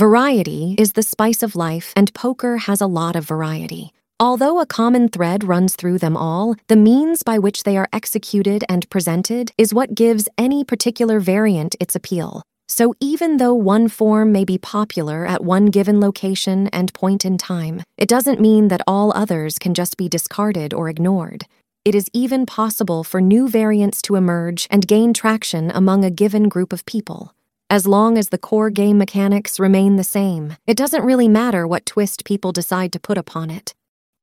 Variety is the spice of life, and poker has a lot of variety. Although a common thread runs through them all, the means by which they are executed and presented is what gives any particular variant its appeal. So even though one form may be popular at one given location and point in time, it doesn't mean that all others can just be discarded or ignored. It is even possible for new variants to emerge and gain traction among a given group of people. As long as the core game mechanics remain the same, it doesn't really matter what twist people decide to put upon it.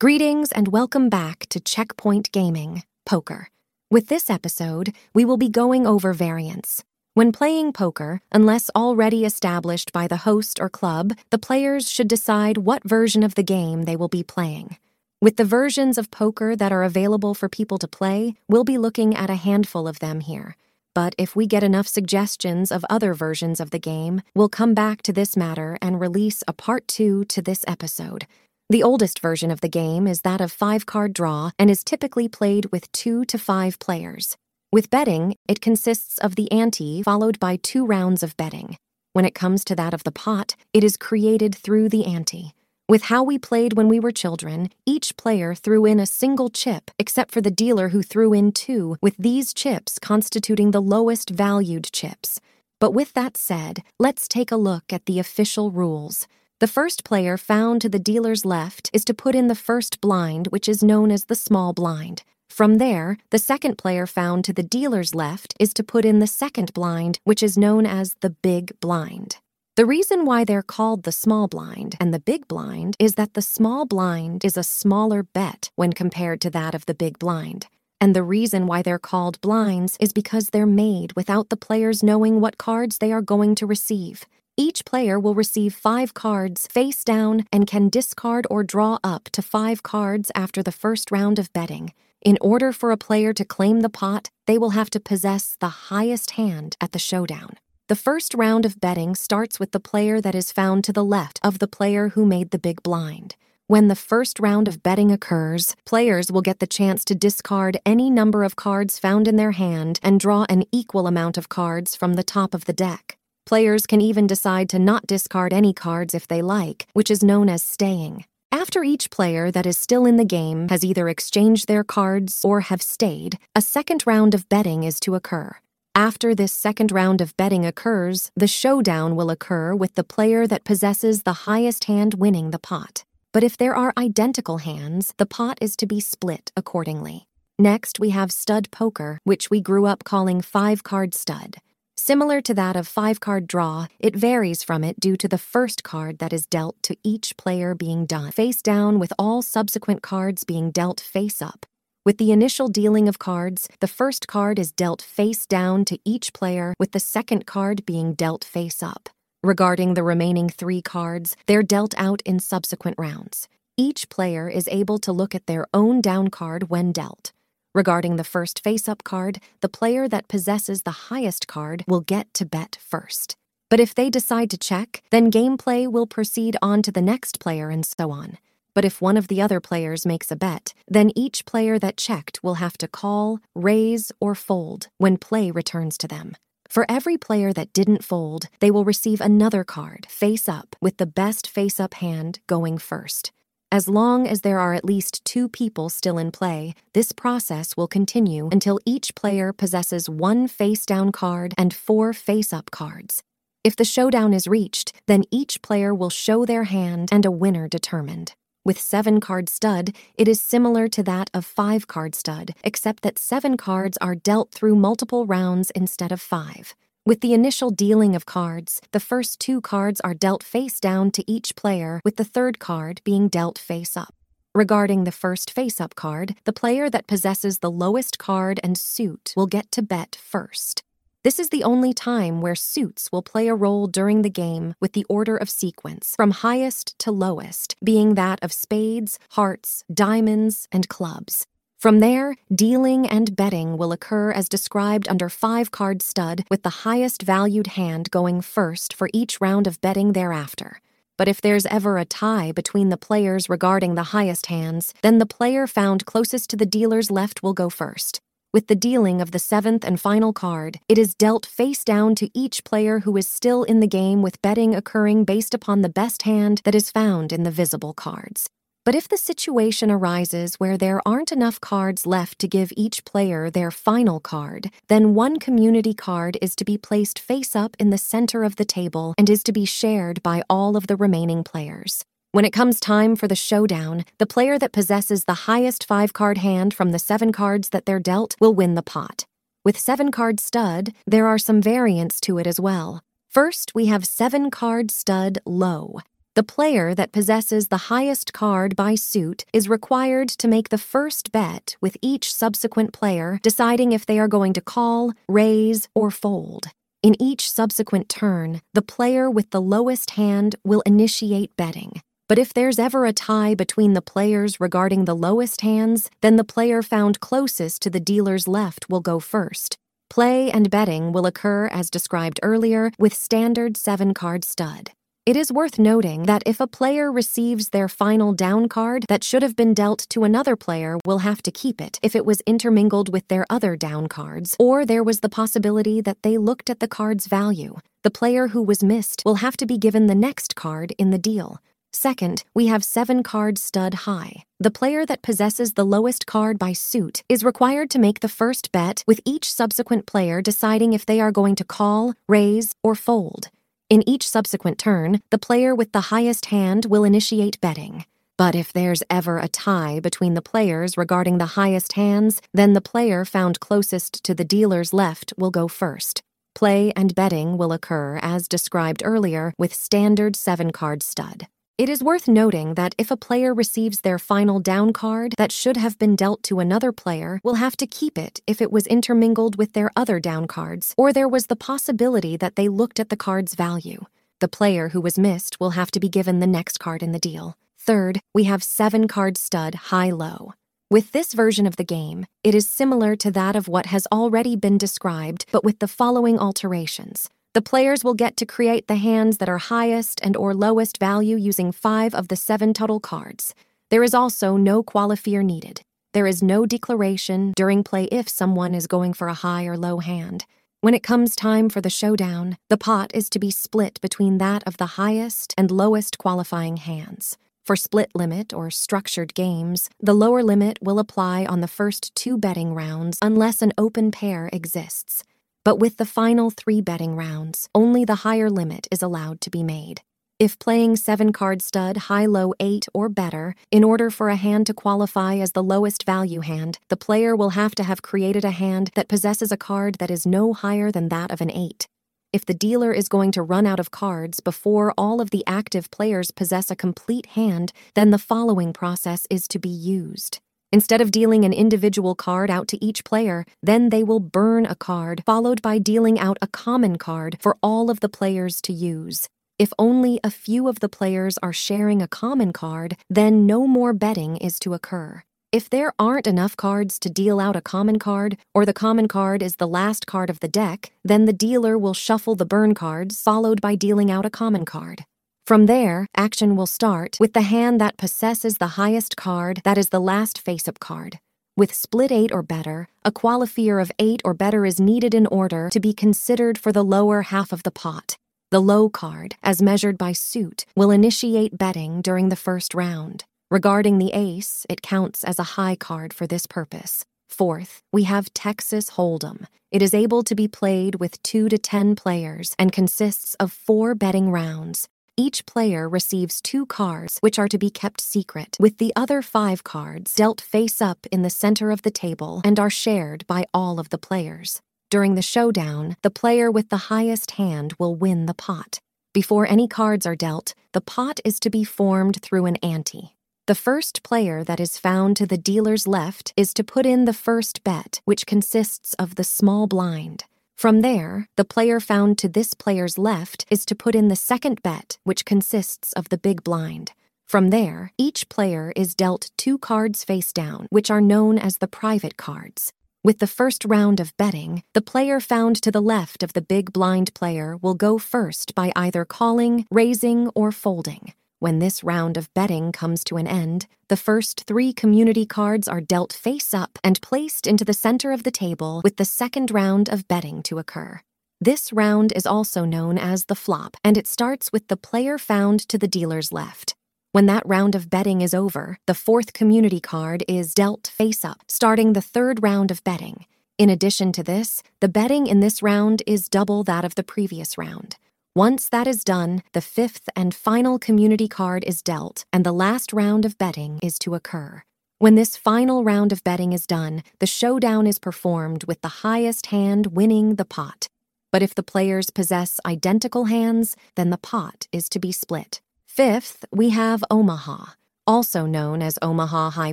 Greetings and welcome back to Checkpoint Gaming, Poker. With this episode, we will be going over variants. When playing poker, unless already established by the host or club, the players should decide what version of the game they will be playing. With the versions of poker that are available for people to play, we'll be looking at a handful of them here. But if we get enough suggestions of other versions of the game, we'll come back to this matter and release a part two to this episode. The oldest version of the game is that of five card draw and is typically played with two to five players. With betting, it consists of the ante followed by two rounds of betting. When it comes to that of the pot, it is created through the ante. With how we played when we were children, each player threw in a single chip, except for the dealer who threw in two, with these chips constituting the lowest valued chips. But with that said, let's take a look at the official rules. The first player found to the dealer's left is to put in the first blind, which is known as the small blind. From there, the second player found to the dealer's left is to put in the second blind, which is known as the big blind. The reason why they're called the small blind and the big blind is that the small blind is a smaller bet when compared to that of the big blind. And the reason why they're called blinds is because they're made without the players knowing what cards they are going to receive. Each player will receive five cards face down and can discard or draw up to five cards after the first round of betting. In order for a player to claim the pot, they will have to possess the highest hand at the showdown. The first round of betting starts with the player that is found to the left of the player who made the big blind. When the first round of betting occurs, players will get the chance to discard any number of cards found in their hand and draw an equal amount of cards from the top of the deck. Players can even decide to not discard any cards if they like, which is known as staying. After each player that is still in the game has either exchanged their cards or have stayed, a second round of betting is to occur. After this second round of betting occurs, the showdown will occur with the player that possesses the highest hand winning the pot. But if there are identical hands, the pot is to be split accordingly. Next, we have stud poker, which we grew up calling five card stud. Similar to that of five card draw, it varies from it due to the first card that is dealt to each player being done face down, with all subsequent cards being dealt face up. With the initial dealing of cards, the first card is dealt face down to each player, with the second card being dealt face up. Regarding the remaining three cards, they're dealt out in subsequent rounds. Each player is able to look at their own down card when dealt. Regarding the first face up card, the player that possesses the highest card will get to bet first. But if they decide to check, then gameplay will proceed on to the next player and so on. But if one of the other players makes a bet, then each player that checked will have to call, raise, or fold when play returns to them. For every player that didn't fold, they will receive another card, face up, with the best face up hand going first. As long as there are at least two people still in play, this process will continue until each player possesses one face down card and four face up cards. If the showdown is reached, then each player will show their hand and a winner determined. With 7 card stud, it is similar to that of 5 card stud, except that 7 cards are dealt through multiple rounds instead of 5. With the initial dealing of cards, the first two cards are dealt face down to each player, with the third card being dealt face up. Regarding the first face up card, the player that possesses the lowest card and suit will get to bet first. This is the only time where suits will play a role during the game with the order of sequence, from highest to lowest, being that of spades, hearts, diamonds, and clubs. From there, dealing and betting will occur as described under 5 card stud, with the highest valued hand going first for each round of betting thereafter. But if there's ever a tie between the players regarding the highest hands, then the player found closest to the dealer's left will go first. With the dealing of the seventh and final card, it is dealt face down to each player who is still in the game with betting occurring based upon the best hand that is found in the visible cards. But if the situation arises where there aren't enough cards left to give each player their final card, then one community card is to be placed face up in the center of the table and is to be shared by all of the remaining players. When it comes time for the showdown, the player that possesses the highest five card hand from the seven cards that they're dealt will win the pot. With seven card stud, there are some variants to it as well. First, we have seven card stud low. The player that possesses the highest card by suit is required to make the first bet with each subsequent player, deciding if they are going to call, raise, or fold. In each subsequent turn, the player with the lowest hand will initiate betting. But if there's ever a tie between the players regarding the lowest hands, then the player found closest to the dealer's left will go first. Play and betting will occur as described earlier with standard 7 card stud. It is worth noting that if a player receives their final down card that should have been dealt to another player will have to keep it if it was intermingled with their other down cards, or there was the possibility that they looked at the card's value. The player who was missed will have to be given the next card in the deal. Second, we have seven card stud high. The player that possesses the lowest card by suit is required to make the first bet, with each subsequent player deciding if they are going to call, raise, or fold. In each subsequent turn, the player with the highest hand will initiate betting. But if there's ever a tie between the players regarding the highest hands, then the player found closest to the dealer's left will go first. Play and betting will occur as described earlier with standard 7 card stud. It is worth noting that if a player receives their final down card that should have been dealt to another player, will have to keep it if it was intermingled with their other down cards, or there was the possibility that they looked at the card's value. The player who was missed will have to be given the next card in the deal. Third, we have seven card stud high low. With this version of the game, it is similar to that of what has already been described, but with the following alterations. The players will get to create the hands that are highest and or lowest value using 5 of the 7 total cards. There is also no qualifier needed. There is no declaration during play if someone is going for a high or low hand. When it comes time for the showdown, the pot is to be split between that of the highest and lowest qualifying hands. For split limit or structured games, the lower limit will apply on the first two betting rounds unless an open pair exists. But with the final three betting rounds, only the higher limit is allowed to be made. If playing 7 card stud, high low 8 or better, in order for a hand to qualify as the lowest value hand, the player will have to have created a hand that possesses a card that is no higher than that of an 8. If the dealer is going to run out of cards before all of the active players possess a complete hand, then the following process is to be used. Instead of dealing an individual card out to each player, then they will burn a card, followed by dealing out a common card for all of the players to use. If only a few of the players are sharing a common card, then no more betting is to occur. If there aren't enough cards to deal out a common card, or the common card is the last card of the deck, then the dealer will shuffle the burn cards, followed by dealing out a common card. From there, action will start with the hand that possesses the highest card that is the last face up card. With split 8 or better, a qualifier of 8 or better is needed in order to be considered for the lower half of the pot. The low card, as measured by suit, will initiate betting during the first round. Regarding the ace, it counts as a high card for this purpose. Fourth, we have Texas Hold'em. It is able to be played with 2 to 10 players and consists of four betting rounds. Each player receives two cards, which are to be kept secret, with the other five cards dealt face up in the center of the table and are shared by all of the players. During the showdown, the player with the highest hand will win the pot. Before any cards are dealt, the pot is to be formed through an ante. The first player that is found to the dealer's left is to put in the first bet, which consists of the small blind. From there, the player found to this player's left is to put in the second bet, which consists of the big blind. From there, each player is dealt two cards face down, which are known as the private cards. With the first round of betting, the player found to the left of the big blind player will go first by either calling, raising, or folding. When this round of betting comes to an end, the first three community cards are dealt face up and placed into the center of the table with the second round of betting to occur. This round is also known as the flop, and it starts with the player found to the dealer's left. When that round of betting is over, the fourth community card is dealt face up, starting the third round of betting. In addition to this, the betting in this round is double that of the previous round. Once that is done, the fifth and final community card is dealt, and the last round of betting is to occur. When this final round of betting is done, the showdown is performed with the highest hand winning the pot. But if the players possess identical hands, then the pot is to be split. Fifth, we have Omaha. Also known as Omaha High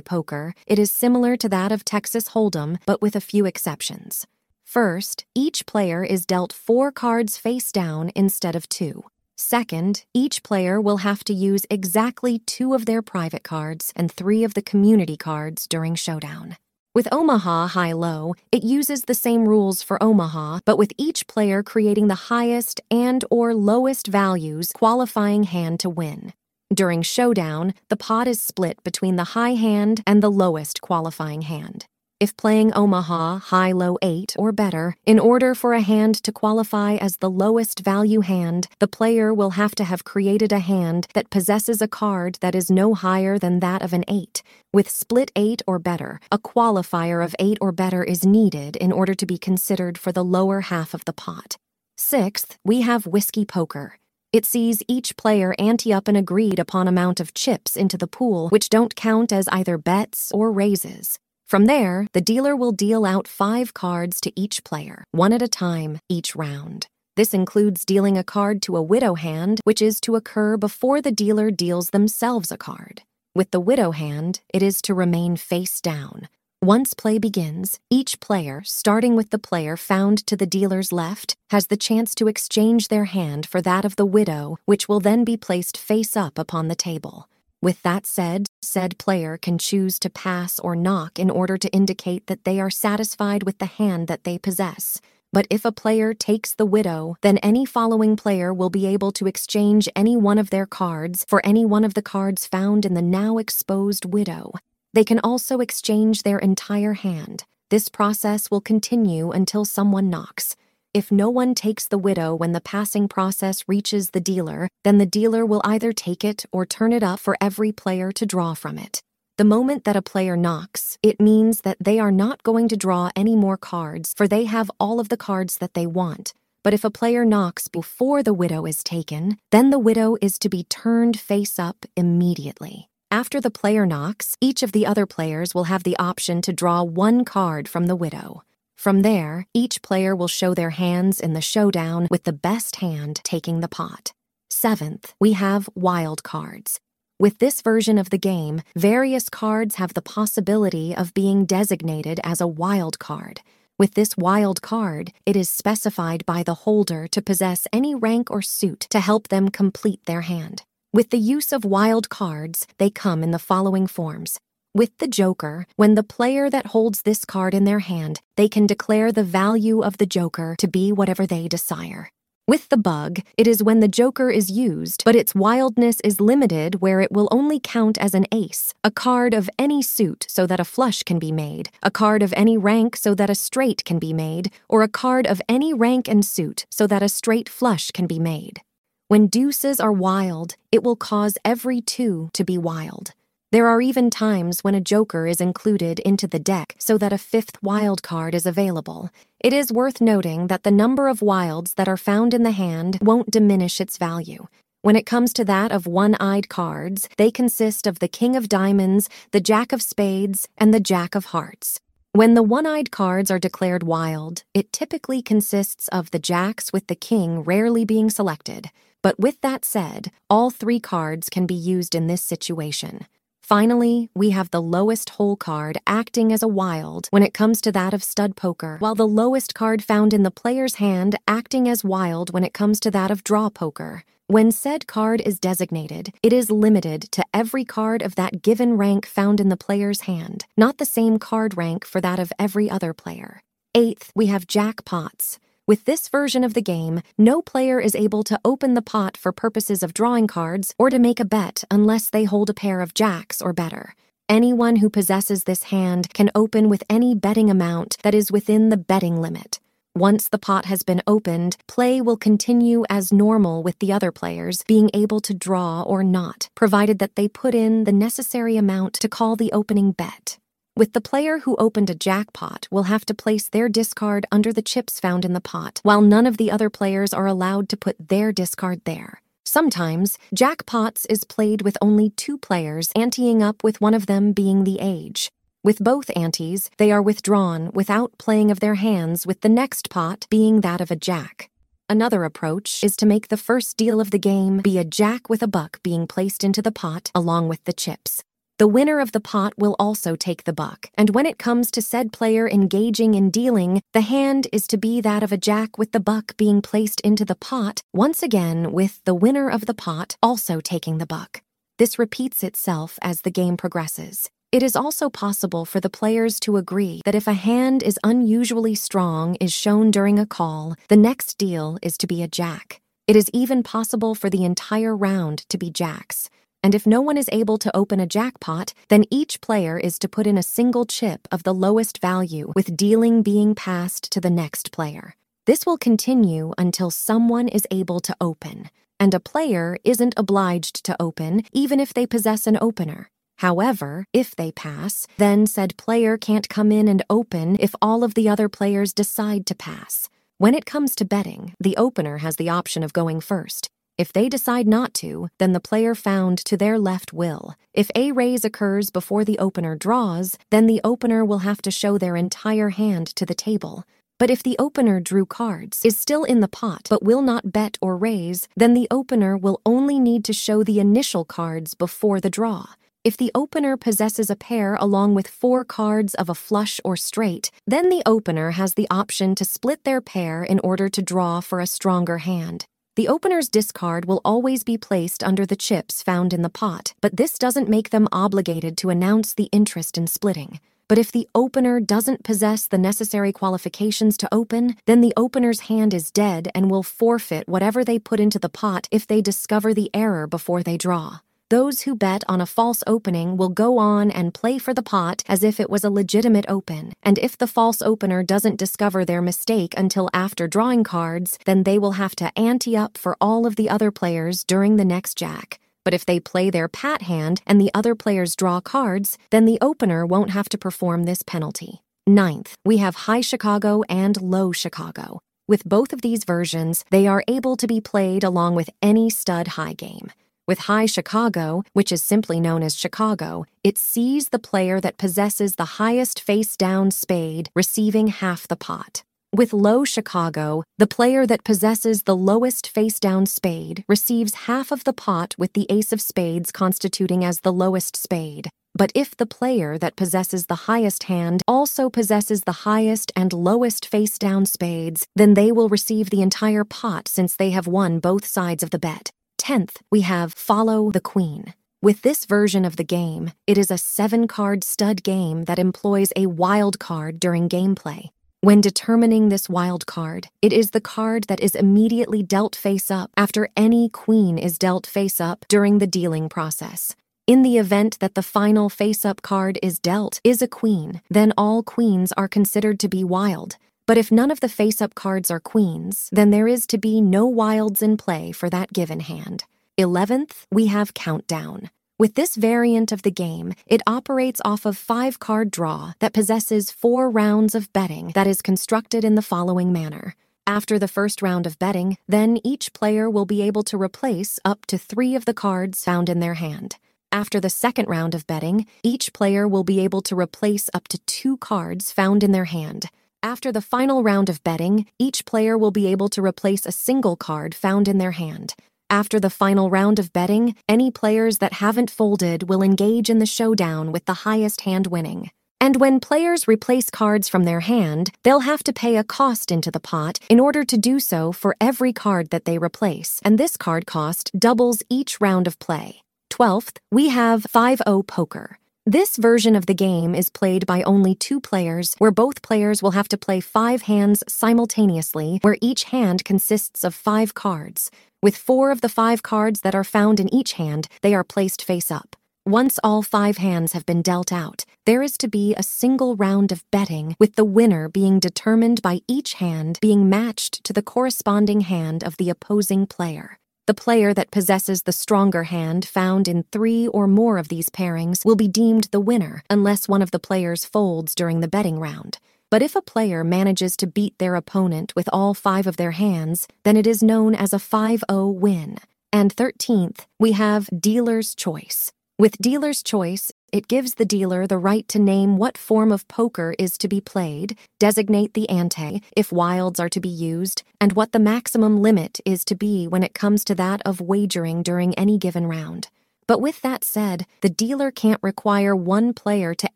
Poker, it is similar to that of Texas Hold'em, but with a few exceptions. First, each player is dealt four cards face down instead of two. Second, each player will have to use exactly two of their private cards and three of the community cards during Showdown. With Omaha High Low, it uses the same rules for Omaha, but with each player creating the highest and or lowest values qualifying hand to win. During Showdown, the pot is split between the high hand and the lowest qualifying hand. If playing Omaha high low 8 or better, in order for a hand to qualify as the lowest value hand, the player will have to have created a hand that possesses a card that is no higher than that of an 8. With split 8 or better, a qualifier of 8 or better is needed in order to be considered for the lower half of the pot. Sixth, we have Whiskey Poker. It sees each player ante up an agreed upon amount of chips into the pool, which don't count as either bets or raises. From there, the dealer will deal out five cards to each player, one at a time, each round. This includes dealing a card to a widow hand, which is to occur before the dealer deals themselves a card. With the widow hand, it is to remain face down. Once play begins, each player, starting with the player found to the dealer's left, has the chance to exchange their hand for that of the widow, which will then be placed face up upon the table. With that said, said player can choose to pass or knock in order to indicate that they are satisfied with the hand that they possess. But if a player takes the widow, then any following player will be able to exchange any one of their cards for any one of the cards found in the now exposed widow. They can also exchange their entire hand. This process will continue until someone knocks. If no one takes the widow when the passing process reaches the dealer, then the dealer will either take it or turn it up for every player to draw from it. The moment that a player knocks, it means that they are not going to draw any more cards, for they have all of the cards that they want. But if a player knocks before the widow is taken, then the widow is to be turned face up immediately. After the player knocks, each of the other players will have the option to draw one card from the widow. From there, each player will show their hands in the showdown with the best hand taking the pot. Seventh, we have wild cards. With this version of the game, various cards have the possibility of being designated as a wild card. With this wild card, it is specified by the holder to possess any rank or suit to help them complete their hand. With the use of wild cards, they come in the following forms with the Joker, when the player that holds this card in their hand, they can declare the value of the Joker to be whatever they desire. With the bug, it is when the Joker is used, but its wildness is limited where it will only count as an ace, a card of any suit so that a flush can be made, a card of any rank so that a straight can be made, or a card of any rank and suit so that a straight flush can be made. When deuces are wild, it will cause every two to be wild. There are even times when a joker is included into the deck so that a fifth wild card is available. It is worth noting that the number of wilds that are found in the hand won't diminish its value. When it comes to that of one eyed cards, they consist of the King of Diamonds, the Jack of Spades, and the Jack of Hearts. When the one eyed cards are declared wild, it typically consists of the Jacks with the King rarely being selected. But with that said, all three cards can be used in this situation. Finally, we have the lowest hole card acting as a wild when it comes to that of stud poker, while the lowest card found in the player's hand acting as wild when it comes to that of draw poker. When said card is designated, it is limited to every card of that given rank found in the player's hand, not the same card rank for that of every other player. Eighth, we have jackpots. With this version of the game, no player is able to open the pot for purposes of drawing cards or to make a bet unless they hold a pair of jacks or better. Anyone who possesses this hand can open with any betting amount that is within the betting limit. Once the pot has been opened, play will continue as normal with the other players being able to draw or not, provided that they put in the necessary amount to call the opening bet. With the player who opened a jackpot will have to place their discard under the chips found in the pot, while none of the other players are allowed to put their discard there. Sometimes, jackpots is played with only two players anteing up with one of them being the age. With both antes, they are withdrawn without playing of their hands, with the next pot being that of a jack. Another approach is to make the first deal of the game be a jack with a buck being placed into the pot along with the chips. The winner of the pot will also take the buck, and when it comes to said player engaging in dealing, the hand is to be that of a jack with the buck being placed into the pot, once again with the winner of the pot also taking the buck. This repeats itself as the game progresses. It is also possible for the players to agree that if a hand is unusually strong is shown during a call, the next deal is to be a jack. It is even possible for the entire round to be jacks. And if no one is able to open a jackpot, then each player is to put in a single chip of the lowest value, with dealing being passed to the next player. This will continue until someone is able to open, and a player isn't obliged to open even if they possess an opener. However, if they pass, then said player can't come in and open if all of the other players decide to pass. When it comes to betting, the opener has the option of going first. If they decide not to, then the player found to their left will. If a raise occurs before the opener draws, then the opener will have to show their entire hand to the table. But if the opener drew cards, is still in the pot, but will not bet or raise, then the opener will only need to show the initial cards before the draw. If the opener possesses a pair along with four cards of a flush or straight, then the opener has the option to split their pair in order to draw for a stronger hand. The opener's discard will always be placed under the chips found in the pot, but this doesn't make them obligated to announce the interest in splitting. But if the opener doesn't possess the necessary qualifications to open, then the opener's hand is dead and will forfeit whatever they put into the pot if they discover the error before they draw. Those who bet on a false opening will go on and play for the pot as if it was a legitimate open, and if the false opener doesn't discover their mistake until after drawing cards, then they will have to ante up for all of the other players during the next jack. But if they play their pat hand and the other players draw cards, then the opener won't have to perform this penalty. Ninth, we have High Chicago and Low Chicago. With both of these versions, they are able to be played along with any stud high game. With High Chicago, which is simply known as Chicago, it sees the player that possesses the highest face down spade receiving half the pot. With Low Chicago, the player that possesses the lowest face down spade receives half of the pot with the ace of spades constituting as the lowest spade. But if the player that possesses the highest hand also possesses the highest and lowest face down spades, then they will receive the entire pot since they have won both sides of the bet. 10th, we have Follow the Queen. With this version of the game, it is a seven card stud game that employs a wild card during gameplay. When determining this wild card, it is the card that is immediately dealt face up after any queen is dealt face up during the dealing process. In the event that the final face up card is dealt is a queen, then all queens are considered to be wild, but if none of the face up cards are queens, then there is to be no wilds in play for that given hand. 11th, we have Countdown. With this variant of the game, it operates off of five card draw that possesses four rounds of betting that is constructed in the following manner. After the first round of betting, then each player will be able to replace up to three of the cards found in their hand. After the second round of betting, each player will be able to replace up to two cards found in their hand. After the final round of betting, each player will be able to replace a single card found in their hand. After the final round of betting, any players that haven't folded will engage in the showdown with the highest hand winning. And when players replace cards from their hand, they'll have to pay a cost into the pot in order to do so for every card that they replace, and this card cost doubles each round of play. 12th, we have 5 0 Poker. This version of the game is played by only two players, where both players will have to play five hands simultaneously, where each hand consists of five cards. With four of the five cards that are found in each hand, they are placed face up. Once all five hands have been dealt out, there is to be a single round of betting, with the winner being determined by each hand being matched to the corresponding hand of the opposing player. The player that possesses the stronger hand found in three or more of these pairings will be deemed the winner unless one of the players folds during the betting round. But if a player manages to beat their opponent with all five of their hands, then it is known as a 5 0 win. And 13th, we have dealer's choice. With dealer's choice, it gives the dealer the right to name what form of poker is to be played, designate the ante, if wilds are to be used, and what the maximum limit is to be when it comes to that of wagering during any given round. But with that said, the dealer can't require one player to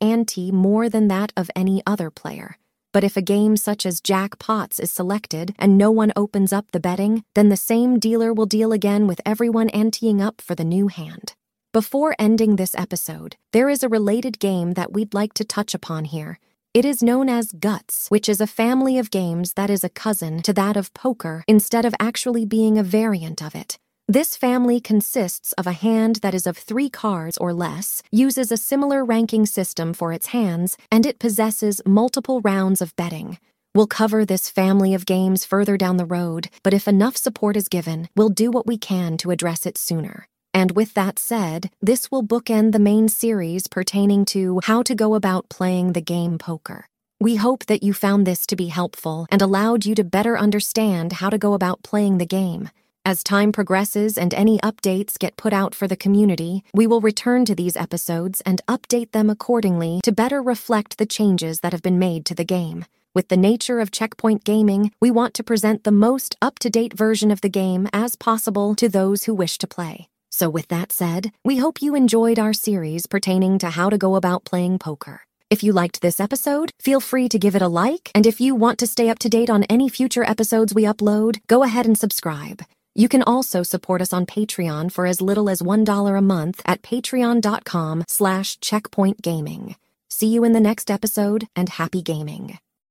ante more than that of any other player. But if a game such as Jack Pots is selected and no one opens up the betting, then the same dealer will deal again with everyone anteing up for the new hand. Before ending this episode, there is a related game that we'd like to touch upon here. It is known as Guts, which is a family of games that is a cousin to that of poker instead of actually being a variant of it. This family consists of a hand that is of three cards or less, uses a similar ranking system for its hands, and it possesses multiple rounds of betting. We'll cover this family of games further down the road, but if enough support is given, we'll do what we can to address it sooner. And with that said, this will bookend the main series pertaining to how to go about playing the game poker. We hope that you found this to be helpful and allowed you to better understand how to go about playing the game. As time progresses and any updates get put out for the community, we will return to these episodes and update them accordingly to better reflect the changes that have been made to the game. With the nature of Checkpoint Gaming, we want to present the most up to date version of the game as possible to those who wish to play. So, with that said, we hope you enjoyed our series pertaining to how to go about playing poker. If you liked this episode, feel free to give it a like, and if you want to stay up to date on any future episodes we upload, go ahead and subscribe. You can also support us on Patreon for as little as $1 a month at patreon.com slash checkpointgaming. See you in the next episode, and happy gaming.